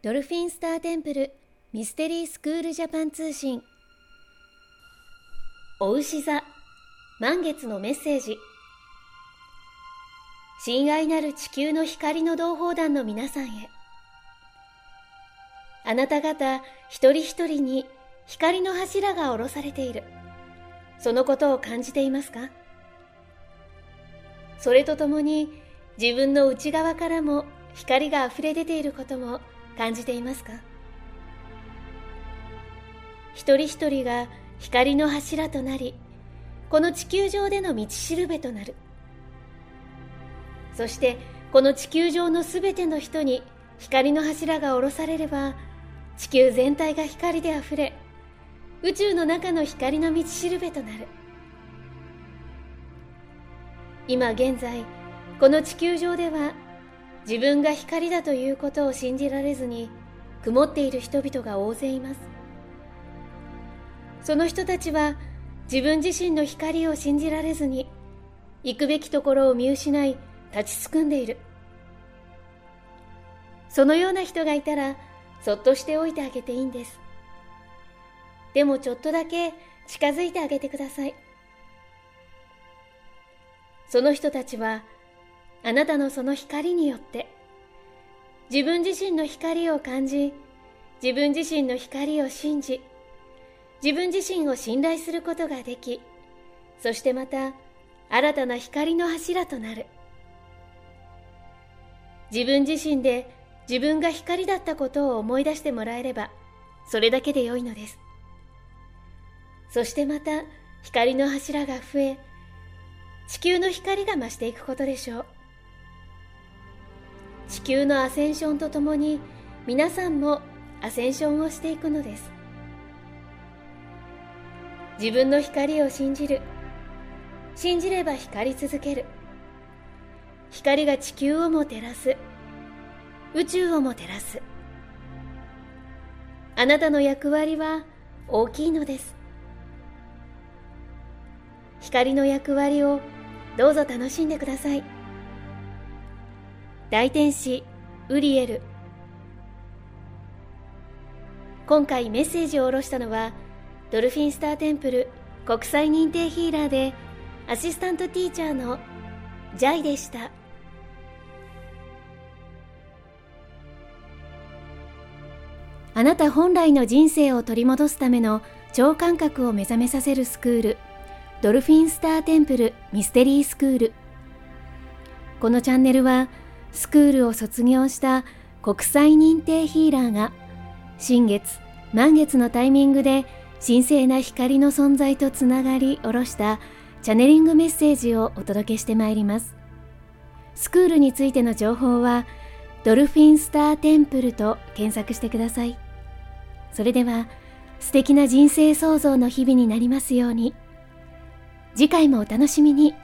ドルフィンスターテンプルミステリースクールジャパン通信。お牛座満月のメッセージ。親愛なる地球の光の同胞団の皆さんへ。あなた方一人一人に光の柱が下ろされている。そのことを感じていますか？それとともに自分の内側からも光が溢れ出ていることも感じていますか？一人一人が光の柱となりこの地球上での道しるべとなる。そしてこの地球上のすべての人に光の柱が下ろされれば地球全体が光であふれ宇宙の中の光の道しるべとなる。今現在この地球上では自分が光だということを信じられずに曇っている人々が大勢います。その人たちは自分自身の光を信じられずに行くべきところを見失い立ちすくんでいる。そのような人がいたらそっとしておいてあげていいんです。でもちょっとだけ近づいてあげてください。その人たちはあなたのその光によって。自分自身の光を感じ自分自身の光を信じ自分自身を信頼することができそしてまた新たな光の柱となる。自分自身で自分が光だったことを思い出してもらえればそれだけで良いのです。そしてまた光の柱が増え地球の光が増していくことでしょう。地球のアセンションとともに皆さんもアセンションをしていくのです。自分の光を信じる。信じれば光り続ける。光が地球をも照らす。宇宙をも照らす。あなたの役割は大きいのです。光の役割をどうぞ楽しんでください。大天使ウリエル。今回メッセージを下ろしたのはドルフィンスターテンプル国際認定ヒーラーでアシスタントティーチャーのジャイでした。あなた本来の人生を取り戻すための超感覚を目覚めさせるスクールドルフィンスターテンプルミステリースクール。このチャンネルはスクールを卒業した国際認定ヒーラーが新月満月のタイミングで神聖な光の存在とつながり下ろしたチャネリングメッセージをお届けしてまいりますスクールについての情報はドルフィンスターテンプルと検索してくださいそれでは素敵な人生創造の日々になりますように。次回もお楽しみに。